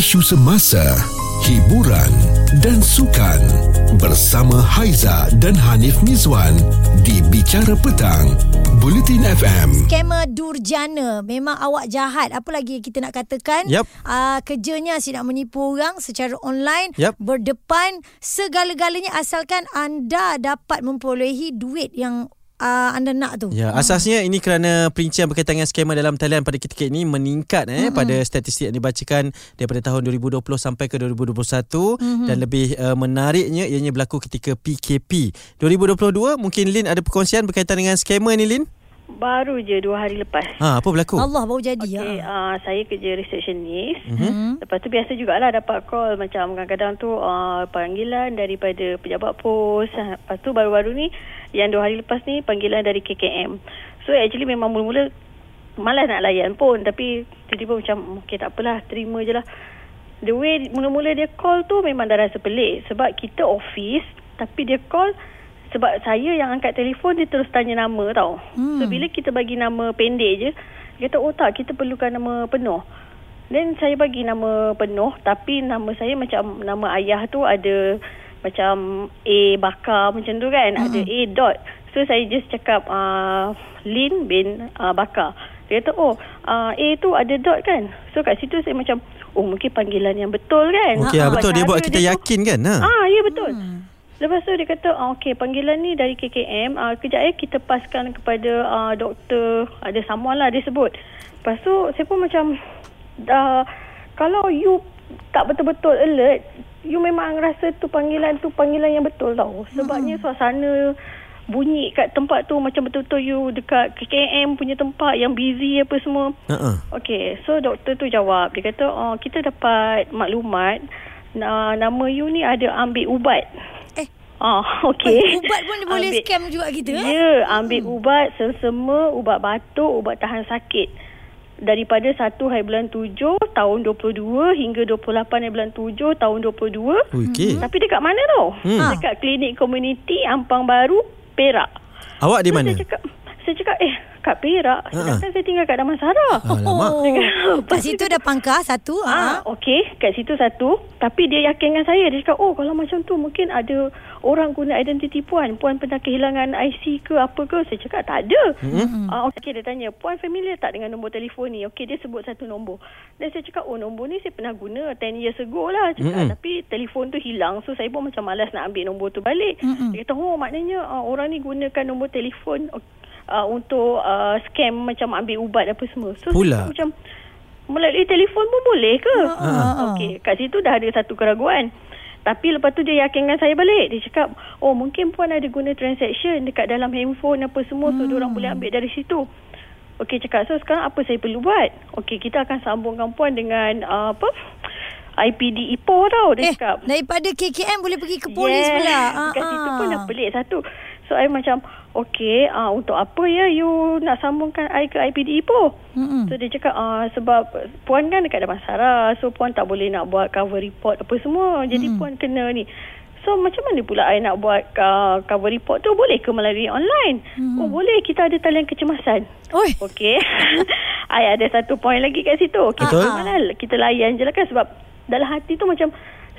isu semasa, hiburan dan sukan bersama Haiza dan Hanif Mizwan di Bicara Petang, Bulletin FM. Skamer Durjana Memang awak jahat Apa lagi kita nak katakan Yap. uh, Kerjanya si nak menipu orang Secara online Yap. Berdepan Segala-galanya Asalkan anda dapat memperolehi duit yang uh, anda nak tu Ya, asasnya ini kerana perincian berkaitan dengan skema dalam talian pada ketika ini meningkat eh mm-hmm. pada statistik yang dibacakan daripada tahun 2020 sampai ke 2021 mm-hmm. dan lebih uh, menariknya ianya berlaku ketika PKP. 2022 mungkin Lin ada perkongsian berkaitan dengan skema ni Lin? Baru je dua hari lepas. Ha, apa berlaku? Allah baru jadi Okay, ya. uh, saya kerja receptionist. Mhm. Hmm. Lepas tu biasa jugalah dapat call macam kadang-kadang tu uh, panggilan daripada pejabat pos. Lepas tu baru-baru ni yang dua hari lepas ni panggilan dari KKM. So actually memang mula-mula malas nak layan pun tapi tiba-tiba macam okay tak apalah terima je lah. The way mula-mula dia call tu memang dah rasa pelik sebab kita office tapi dia call sebab saya yang angkat telefon dia terus tanya nama tau. Hmm. So bila kita bagi nama pendek je dia kata oh tak kita perlukan nama penuh. Then saya bagi nama penuh tapi nama saya macam nama ayah tu ada macam A Bakar macam tu kan. Hmm. Ada A dot. So saya just cakap uh, Lin bin uh, Bakar. Dia kata oh uh, A tu ada dot kan. So kat situ saya macam oh mungkin panggilan yang betul kan. Okey, Ah, betul dia buat kita tu- yakin kan? Ha. Ah, ya betul. Hmm. Lepas tu dia kata, ah, okey panggilan ni dari KKM. Ah, kejap ya kita paskan kepada ah, doktor. Ada someone lah dia sebut. Lepas tu saya pun macam, dah, kalau you tak betul-betul alert, you memang rasa tu panggilan tu panggilan yang betul tau. Sebabnya suasana bunyi kat tempat tu macam betul-betul you dekat KKM punya tempat yang busy apa semua. Ha. Okey, so doktor tu jawab. Dia kata, oh, kita dapat maklumat na- nama you ni ada ambil ubat. Eh. Ah, okey. Ubat pun boleh Ambil- scam juga kita eh? Ya, ambil hmm. ubat selsema, ubat batuk, ubat tahan sakit. Daripada 1 hari bulan 7 tahun 22 hingga 28 hari bulan 7 tahun 22. Okey. Tapi dekat mana tau? Hmm. Dekat klinik komuniti Ampang Baru, Perak. Awak di So, mana? Saya cakap, saya cakap eh kat Perak. Sedangkan saya tinggal kat Damansara. Alamak. Oh, kat situ dah pangkah satu. Ah, Ah. okey, kat situ satu. Tapi dia yakin dengan saya. Dia cakap, oh kalau macam tu mungkin ada orang guna identiti puan. Puan pernah kehilangan IC ke apa ke? Saya cakap, tak ada. Mm-hmm. Ah, okey, dia tanya, puan familiar tak dengan nombor telefon ni? Okey, dia sebut satu nombor. Dan saya cakap, oh nombor ni saya pernah guna 10 years ago lah. Cakap, Mm-mm. tapi telefon tu hilang. So saya pun macam malas nak ambil nombor tu balik. Mm-mm. Dia kata, oh maknanya uh, orang ni gunakan nombor telefon uh, untuk uh, scam macam ambil ubat apa semua. So Pula? macam melalui telefon pun boleh ke? Ah. Okey, kat situ dah ada satu keraguan. Tapi lepas tu dia yakinkan saya balik. Dia cakap, oh mungkin puan ada guna transaction dekat dalam handphone apa semua. So, orang boleh ambil dari situ. Okey, cakap, so sekarang apa saya perlu buat? Okey, kita akan sambungkan puan dengan uh, apa? IPD Ipoh tau. Dia Eh, cakap. daripada KKM boleh pergi ke polis yes. pula. Dekat situ pun dah pelik satu. So, I macam, okay, uh, untuk apa ya you nak sambungkan I ke IPD Ipoh? Mm-mm. So, dia cakap, uh, sebab puan kan dekat Damansara. So, puan tak boleh nak buat cover report apa semua. Jadi, Mm-mm. puan kena ni. So, macam mana pula I nak buat uh, cover report tu? Boleh ke melalui online? Mm-mm. Oh, boleh. Kita ada talian kecemasan. Oi. Okey. I ada satu point lagi kat situ. Okay, Betul. Mana kita layan je lah kan sebab dalam hati tu macam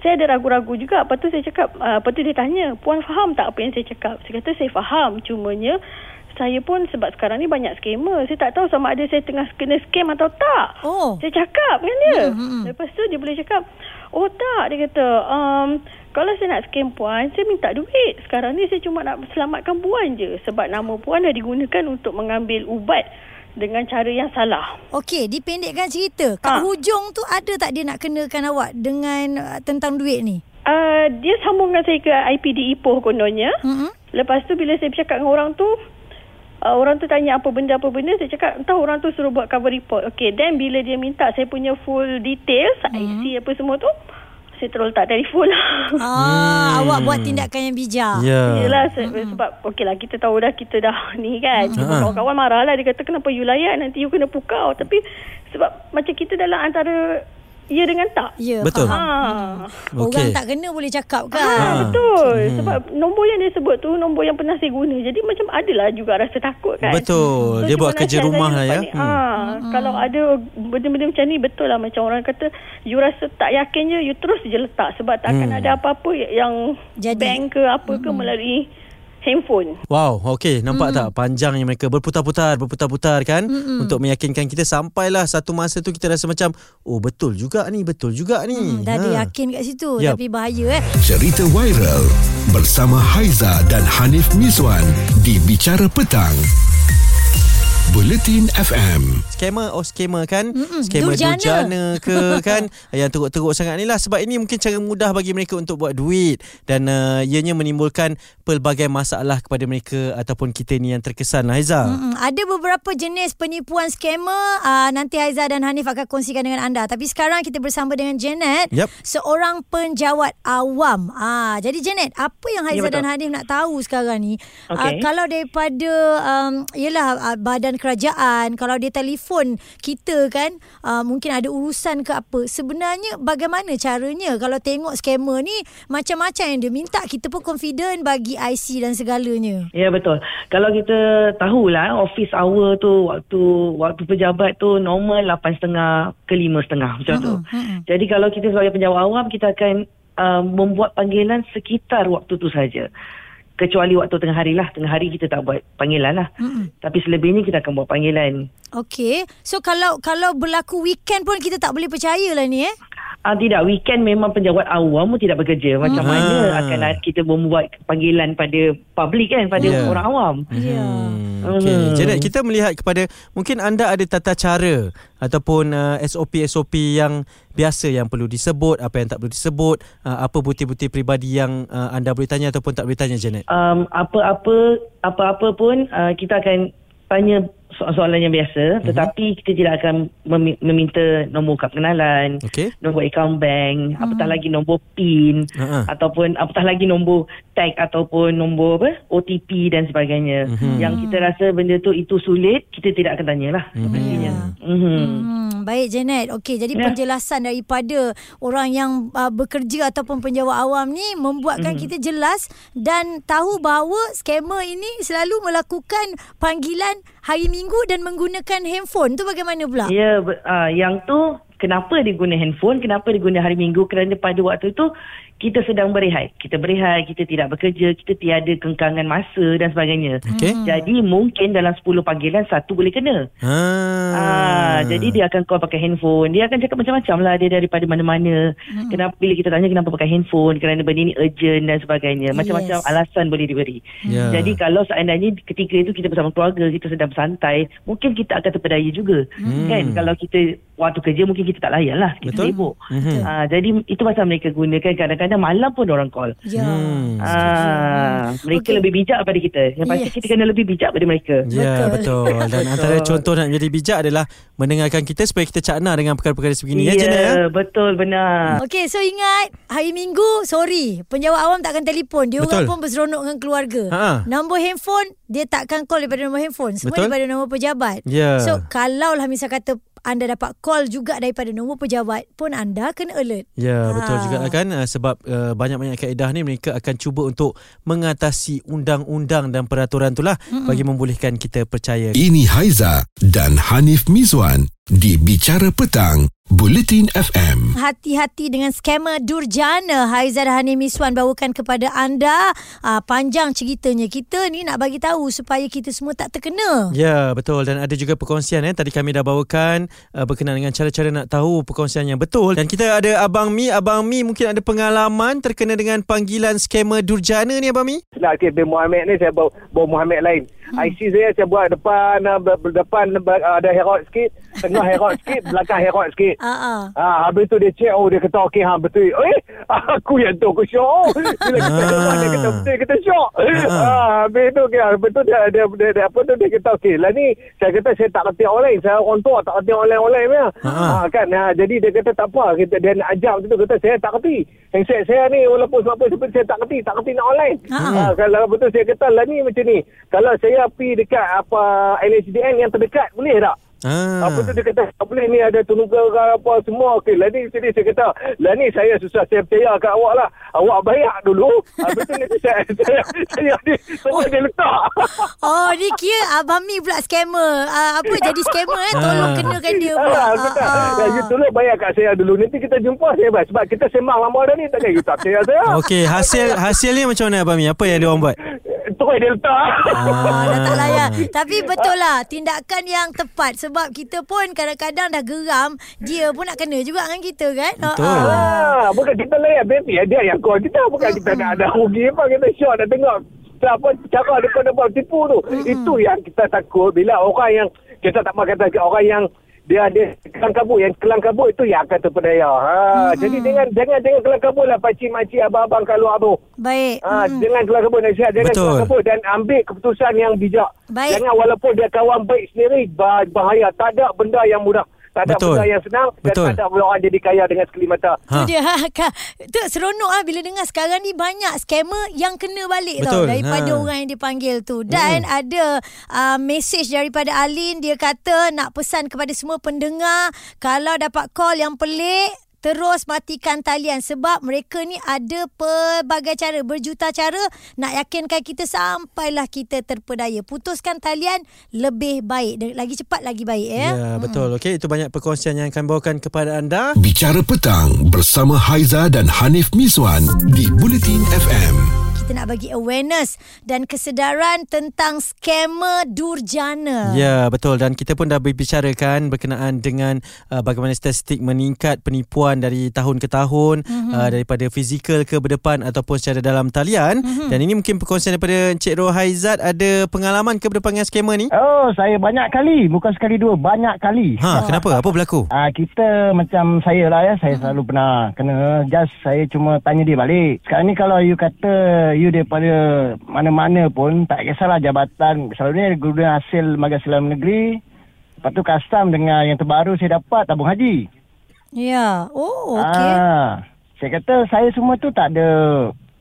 saya ada ragu-ragu juga. Lepas tu saya cakap, uh, lepas tu dia tanya, puan faham tak apa yang saya cakap? Saya kata saya faham. Cumanya saya pun sebab sekarang ni banyak scammer. Saya tak tahu sama ada saya tengah kena scam atau tak. Oh. Saya cakap kan dia. Hmm, hmm, hmm. Lepas tu dia boleh cakap, oh tak. Dia kata, um, kalau saya nak scam puan, saya minta duit. Sekarang ni saya cuma nak selamatkan puan je. Sebab nama puan dah digunakan untuk mengambil ubat dengan cara yang salah. Okey, dipendekkan cerita. Kat Ha. hujung tu ada tak dia nak kenakan awak dengan uh, tentang duit ni? Uh, dia sambungkan saya ke IPD Ipoh kononnya. Mm-mm. Lepas tu bila saya bercakap dengan orang tu, uh, orang tu tanya apa benda apa benda, saya cakap entah orang tu suruh buat cover report. Okay, then bila dia minta saya punya full details, IC apa semua tu, saya terus letak telefon lah. Ah, awak buat tindakan yang bijak. Ya. Yelah se- sebab okey lah kita tahu dah kita dah ni kan. Cuma Ha. kawan-kawan marah lah dia kata kenapa you layan nanti you kena pukau. Tapi sebab macam kita dalam antara ya dengan tak. Ya, Betul. Ha. Orang Okey. tak kena boleh cakap Ah, kan. betul. Sebab nombor yang dia sebut tu nombor yang pernah saya guna. Jadi macam adalah juga rasa takut kan. Betul. Dia cuma buat kerja rumah lah ya. ni, Ah, kalau ada benda-benda macam ni betul lah macam orang kata you rasa tak yakin je you terus je letak sebab tak akan ada apa-apa yang Jadi. bank ke apa ke melalui handphone. Wow, okey, nampak tak panjangnya mereka berputar-putar, berputar-putar kan Mm-mm. untuk meyakinkan kita sampailah satu masa tu kita rasa macam oh betul juga ni, betul juga ni. Hmm, dah ada yakin kat situ Yup. tapi bahaya eh. Cerita viral bersama Haiza dan Hanif Miswan di Bicara Petang. Buletin FM. Skamer oh skamer kan Mm-mm, Skamer durjana. durjana ke kan Yang teruk-teruk sangat ni lah Sebab ini mungkin cara mudah bagi mereka untuk buat duit Dan uh, ianya menimbulkan pelbagai masalah kepada mereka Ataupun kita ni yang terkesan lah Haiza Mm-mm. Ada beberapa jenis penipuan skamer uh, Nanti Haiza dan Hanif akan kongsikan dengan anda Tapi sekarang kita bersama dengan Janet Yup. Seorang penjawat awam ah, Jadi Janet Apa yang Haiza Ya, betul. dan Hanif nak tahu sekarang ni. Ah, Kalau daripada um, Yelah uh, badan kerajaan Kalau dia telefon kita kan uh, Mungkin ada urusan ke apa Sebenarnya bagaimana caranya Kalau tengok skamer ni Macam-macam yang dia minta Kita pun confident bagi IC dan segalanya Ya betul. Kalau kita tahulah office hour tu waktu waktu pejabat tu normal 8.30 ke 5.30 macam tu. mm-mm. Jadi kalau kita sebagai penjawat awam kita akan uh, membuat panggilan sekitar waktu tu saja. Kecuali waktu tengah hari lah. Tengah hari kita tak buat panggilan lah. Mm-mm. Tapi selebihnya kita akan buat panggilan. Okey. So kalau kalau berlaku weekend pun kita tak boleh percaya lah ni eh. Ah tidak weekend memang penjawat awam pun tidak bekerja. Macam Hmm. mana akan kita membuat panggilan pada public kan pada Ya. orang awam. Ya. Hmm. Okey. Janet kita melihat kepada mungkin anda ada tata cara ataupun uh, SOP-SOP yang biasa yang perlu disebut, apa yang tak perlu disebut, uh, apa bukti-bukti peribadi yang uh, anda boleh tanya ataupun tak boleh tanya Janet. um, apa-apa apa-apa pun uh, kita akan tanya soalan yang biasa tetapi kita tidak akan memi- meminta nombor kad pengenalan Okey. nombor akaun bank apatah lagi nombor PIN Ha-ha. ataupun apatah lagi nombor tag ataupun nombor apa OTP dan sebagainya Mhm. yang kita rasa benda tu itu sulit kita tidak akan tanyalah mhm Hmm, baik Janet. Okey, jadi Ya. penjelasan daripada orang yang uh, bekerja ataupun penjawat awam ni membuatkan Mhm. kita jelas dan tahu bahawa skamer ini selalu melakukan panggilan hari Minggu dan menggunakan handphone. Tu bagaimana pula? Ya, uh, yang tu kenapa dia guna handphone, kenapa dia guna hari Minggu kerana pada waktu tu kita sedang berehat. Kita berehat, kita tidak bekerja, kita tiada kengkangan masa dan sebagainya. Okey. Jadi mungkin dalam 10 panggilan satu boleh kena. Ha. Ah, jadi dia akan call pakai handphone. Dia akan cakap macam-macam lah dia daripada mana-mana. Hmm. Kenapa bila kita tanya kenapa pakai handphone, kerana benda ni urgent dan sebagainya. Macam-macam Yes. alasan boleh diberi. Ya. Jadi kalau seandainya ketika itu kita bersama keluarga, kita sedang bersantai, mungkin kita akan terpedaya juga. Hmm. Kan kalau kita waktu kerja mungkin kita tak layan lah, kita Betul. sibuk. Mhm. Ah, jadi itu pasal mereka gunakan kadang-kadang malam pun orang call. Ya. Hmm. Ah, mereka Okey. lebih bijak daripada kita. Yang pasti Yes. kita kena lebih bijak daripada mereka. Ya Betul. betul. Dan antara contoh nak menjadi bijak adalah mendengarkan kita supaya kita cakna dengan perkara-perkara sebegini ya Janet ya. betul benar. Okey, so ingat hari Minggu, sorry, penjawat awam takkan telefon. Dia orang Betul. pun berseronok dengan keluarga. Ha. Nombor handphone, dia takkan call daripada nombor handphone. Semua Betul. daripada nombor pejabat. Ya. So, kalau lah misal kata anda dapat call juga daripada nombor pejabat pun anda kena alert. Ya betul Ha. juga lah kan uh, sebab uh, banyak-banyak kaedah ni mereka akan cuba untuk mengatasi undang-undang dan peraturan itulah mm bagi membolehkan kita percaya. Ini Haiza dan Hanif Miswan di Bicara Petang, Buletin FM. Hati-hati dengan skamer Durjana. Haizat Hani Miswan bawakan kepada anda. Uh, panjang ceritanya. Kita ni nak bagi tahu supaya kita semua tak terkena. Ya betul dan ada juga perkongsian eh tadi kami dah bawakan uh, berkenaan dengan cara-cara nak tahu perkongsian yang betul dan kita ada abang Mi abang Mi mungkin ada pengalaman terkena dengan panggilan skamer durjana ni abang Mi Nak okay, bin Muhammad ni saya bawa, bawa Muhammad lain. Hmm. IC saya saya buat depan uh, ber- depan uh, ada herod sikit, tengah herod sikit, belakang herod sikit. Ah, ah. Ah, habis tu dia check, oh dia kata okey ha betul. Eh, aku yang tu aku syok. Bila kita Ah. dengar dia kata betul, kita syok. Ah, habis tu okay, habis tu dia, dia, dia, dia, apa tu dia kata okey, lah ni saya kata saya tak kerti online, saya orang tua tak kerti online online punya. Ah. Ah, kan, ah, jadi dia kata tak apa, kita dia nak ajar tu kata saya tak kerti. Handset saya ni walaupun sebab apa saya tak kerti, tak kerti nak online. Ah, kalau betul saya kata lah ni macam ni. Kalau saya pergi dekat apa LHDN yang terdekat boleh tak? Ah. Apa tu dia kata tak boleh ni ada tunggal apa semua okey lah ni sini saya kata lah ni saya susah saya percaya kat awak lah awak bayar dulu habis tu ni saya saya saya ni semua dia letak Oh ni kira Abang Mi pula scammer uh, Apa jadi scammer eh Tolong Ah. kenakan dia pula Ah, betul. Ah, Ya, you tolong bayar kat saya dulu. Nanti kita jumpa saya bayar. Sebab kita sembang lama dah ni. Takkan you tak percaya saya. Okey, hasil hasilnya macam mana Abang Mi? Apa yang dia orang buat? Terus dia letak. Ah, dah tak layak Tapi betul lah Tindakan yang tepat Sebab kita pun Kadang-kadang dah geram Dia pun nak kena juga dengan kita kan Betul. Ah, Ah, bukan kita layan baby. Dia yang call kita. Bukan kita nak ada rugi apa. Kita syok nak tengok. Apa cara depan-depan tipu tu. Itu yang kita takut. Bila orang yang kita tak mahu kata orang yang dia ada kelang kabut yang kelang kabut itu yang akan terpedaya. Ha, jadi jangan jangan jangan kelang kabut lah pakcik makcik abang-abang kalau tu. Baik Ha, Mm. jangan kelang kabut nasihat jangan Betul. kelang kabut dan ambil keputusan yang bijak. Baik. Jangan walaupun dia kawan baik sendiri bah- bahaya. Tak ada benda yang mudah. Tak ada Betul. benda yang senang Betul. dan tak ada orang jadi kaya dengan sekali mata. Ha. Tu dia Kak. Tu seronok ah bila dengar sekarang ni banyak scammer yang kena balik Betul. tau daripada Ha. orang yang dipanggil tu. Dan ada uh, message daripada Alin dia kata nak pesan kepada semua pendengar kalau dapat call yang pelik terus matikan talian sebab mereka ni ada pelbagai cara berjuta cara nak yakinkan kita sampailah kita terpedaya putuskan talian lebih baik Dan lagi cepat lagi baik ya, Ya, betul. Okey, itu banyak perkongsian yang akan bawakan kepada anda. Bicara petang bersama Haiza dan Hanif Miswan di Bulletin FM. Kita nak bagi awareness dan kesedaran tentang scammer durjana. Ya, betul dan kita pun dah berbicarakan berkenaan dengan uh, bagaimana statistik meningkat penipuan dari tahun ke tahun mm-hmm. uh, daripada fizikal ke berdepan ataupun secara dalam talian mm-hmm. dan ini mungkin perkongsian daripada Encik Rohaizat ada pengalaman ke berdepan dengan scammer ni? Oh, saya banyak kali. Bukan sekali dua, banyak kali. Ha, kenapa? Apa berlaku? Ah kita macam saya lah ya, saya selalu pernah kena just saya cuma tanya dia balik. Sekarang ni kalau you kata you daripada mana-mana pun tak kisahlah jabatan. Selalunya guna hasil lembaga silam negeri. Lepas tu custom dengan yang terbaru saya dapat tabung haji. Ya. Oh, okey. Ah, saya kata saya semua tu tak ada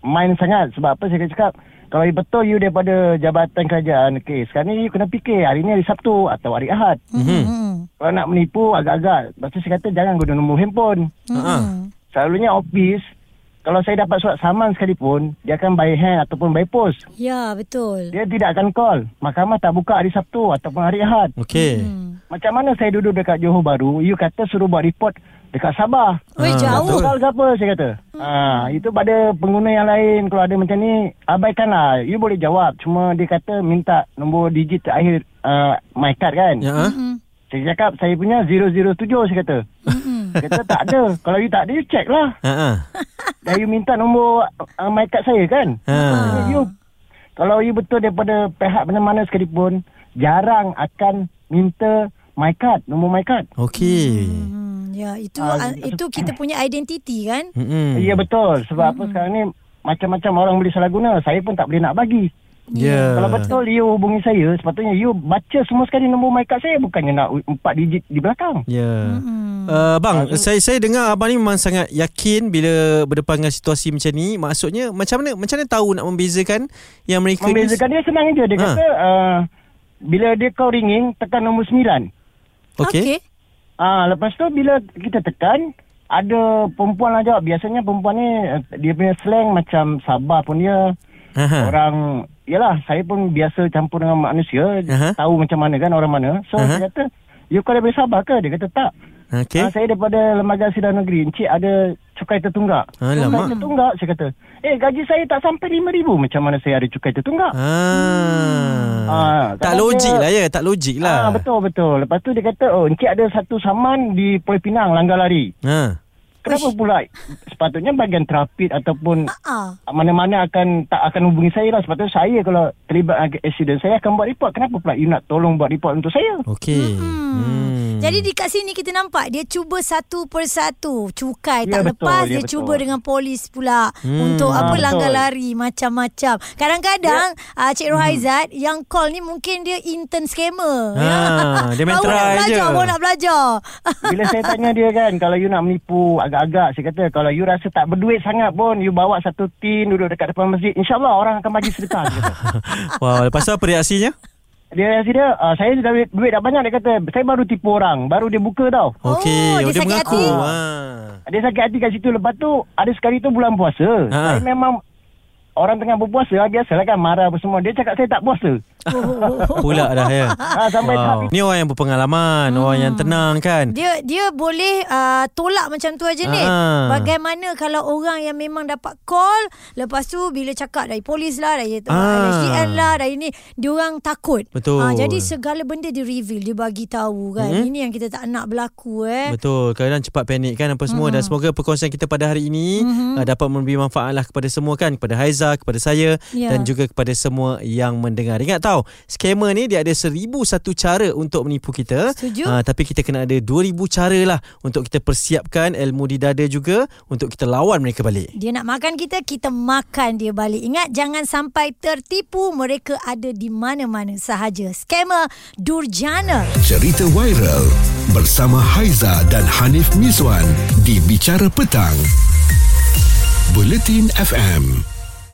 main sangat sebab apa saya cakap kalau you betul you daripada jabatan kerajaan okey sekarang ni you kena fikir hari ni hari Sabtu atau hari Ahad Mhm. Hmm. kalau nak menipu agak-agak lepas tu saya kata jangan guna nombor handphone Ha. selalunya office kalau saya dapat surat saman sekalipun dia akan by hand ataupun by post Ya, betul. dia tidak akan call mahkamah tak buka hari Sabtu ataupun hari Ahad Okey. Hmm. macam mana saya duduk dekat Johor Bahru you kata suruh buat report dekat Sabah Oi, Ah, jauh. betul. Soal ke apa saya kata. Ha, itu pada pengguna yang lain kalau ada macam ni abaikanlah. You boleh jawab. Cuma dia kata minta nombor digit terakhir uh, my card kan. Ya. ah? Hmm. Saya cakap saya punya 007 saya kata. Kata tak ada. Kalau you tak ada you check lah. Ha. Dan you minta nombor uh, my card saya kan. Jadi You kalau you betul daripada pihak mana-mana sekalipun jarang akan minta my card, nombor my card. Okey. Hmm. Ya, itu ah, itu kita punya identiti kan? Hmm. Ya betul. Sebab apa sekarang ni macam-macam orang boleh salah guna. Saya pun tak boleh nak bagi. Ya. Kalau betul you hubungi saya, sepatutnya you baca semua sekali nombor my card saya bukannya nak empat digit di belakang. Ya. Hmm. Uh, bang, saya saya dengar abang ni memang sangat yakin bila berdepan dengan situasi macam ni. Maksudnya macam mana macam mana tahu nak membezakan yang mereka ni- Membezakan dia senang je. Dia Ha. kata uh, bila dia call ringing tekan nombor sembilan. Okey. Ah lepas tu bila kita tekan ada perempuan lah jawab. Biasanya perempuan ni uh, dia punya slang macam Sabah pun dia. Aha. Orang Yalah saya pun biasa campur dengan manusia Aha. Tahu macam mana kan orang mana So Aha. saya kata You call daripada Sabah ke? Dia kata tak Okey. Ah, saya daripada Lembaga Sidang Negeri. Encik ada cukai tertunggak. Alamak. Cukai tertunggak, saya kata. Eh, gaji saya tak sampai RM5,000. Macam mana saya ada cukai tertunggak? Ah. Ah, tak kadang logik dia- lah ya, tak logik lah. Ah, betul, betul. Lepas tu dia kata, oh, encik ada satu saman di Pulau Pinang, langgar lari. Ha. Kenapa pula? Sepatutnya bahagian trafik ataupun Ah. mana-mana akan tak akan hubungi saya lah. Sepatutnya saya kalau terlibat dengan accident, saya akan buat report. Kenapa pula you nak tolong buat report untuk saya? Okey. Hmm. Hmm. Jadi di kat sini kita nampak dia cuba satu persatu cukai Ya, tak betul, lepas ya, dia betul. cuba dengan polis pula Hmm. untuk apa Ah, langgar betul. lari macam-macam. Kadang-kadang ah, Cik Rohaizat yang call ni mungkin dia intern scammer. Ah, dia main nak try belajar, je. baru nak belajar. Bila saya tanya dia kan, kalau you nak menipu agak-agak, saya kata kalau you rasa tak berduit sangat pun, you bawa satu tin duduk dekat depan masjid, insyaAllah orang akan bagi sedekah. dia kata. Wow, lepas tu apa reaksinya? Dia kasi dia, uh, saya dah duit, duit dah banyak. Dia kata, saya baru tipu orang. Baru dia buka tau. Okey, Oh, dia dia, sakit mengaku. hati. Ha. Dia sakit hati kat situ. Lepas tu, ada sekali tu bulan puasa. Ha. Saya memang, orang tengah berpuasa, ah, biasalah kan marah apa semua. Dia cakap saya tak puasa. Pula dah ya. Sampai tahap Wow. Ni orang yang berpengalaman, orang yang tenang kan. Dia dia boleh uh, tolak macam tu aja ni. Ah. Bagaimana kalau orang yang memang dapat call, lepas tu bila cakap dari polis lah, dari Ah. SDN lah, dari ni, dia orang takut. Betul. Ah, jadi segala benda di reveal, dia bagi tahu kan. Hmm. Ini yang kita tak nak berlaku eh. Betul, kadang cepat panik kan apa semua dan semoga perkongsian kita pada hari ini uh, dapat memberi manfaat lah kepada semua kan, kepada Haiza, kepada saya Ya. dan juga kepada semua yang mendengar. Ingat tahu, scammer ni dia ada seribu satu cara untuk menipu kita. Setuju. Ah, tapi kita kena ada dua ribu cara lah untuk kita persiapkan ilmu di dada juga untuk kita lawan mereka balik. Dia nak makan kita, kita makan dia balik. Ingat jangan sampai tertipu. Mereka ada di mana-mana sahaja. Scammer Durjana. Cerita viral bersama Haiza dan Hanif Miswan di Bicara Petang. Buletin FM.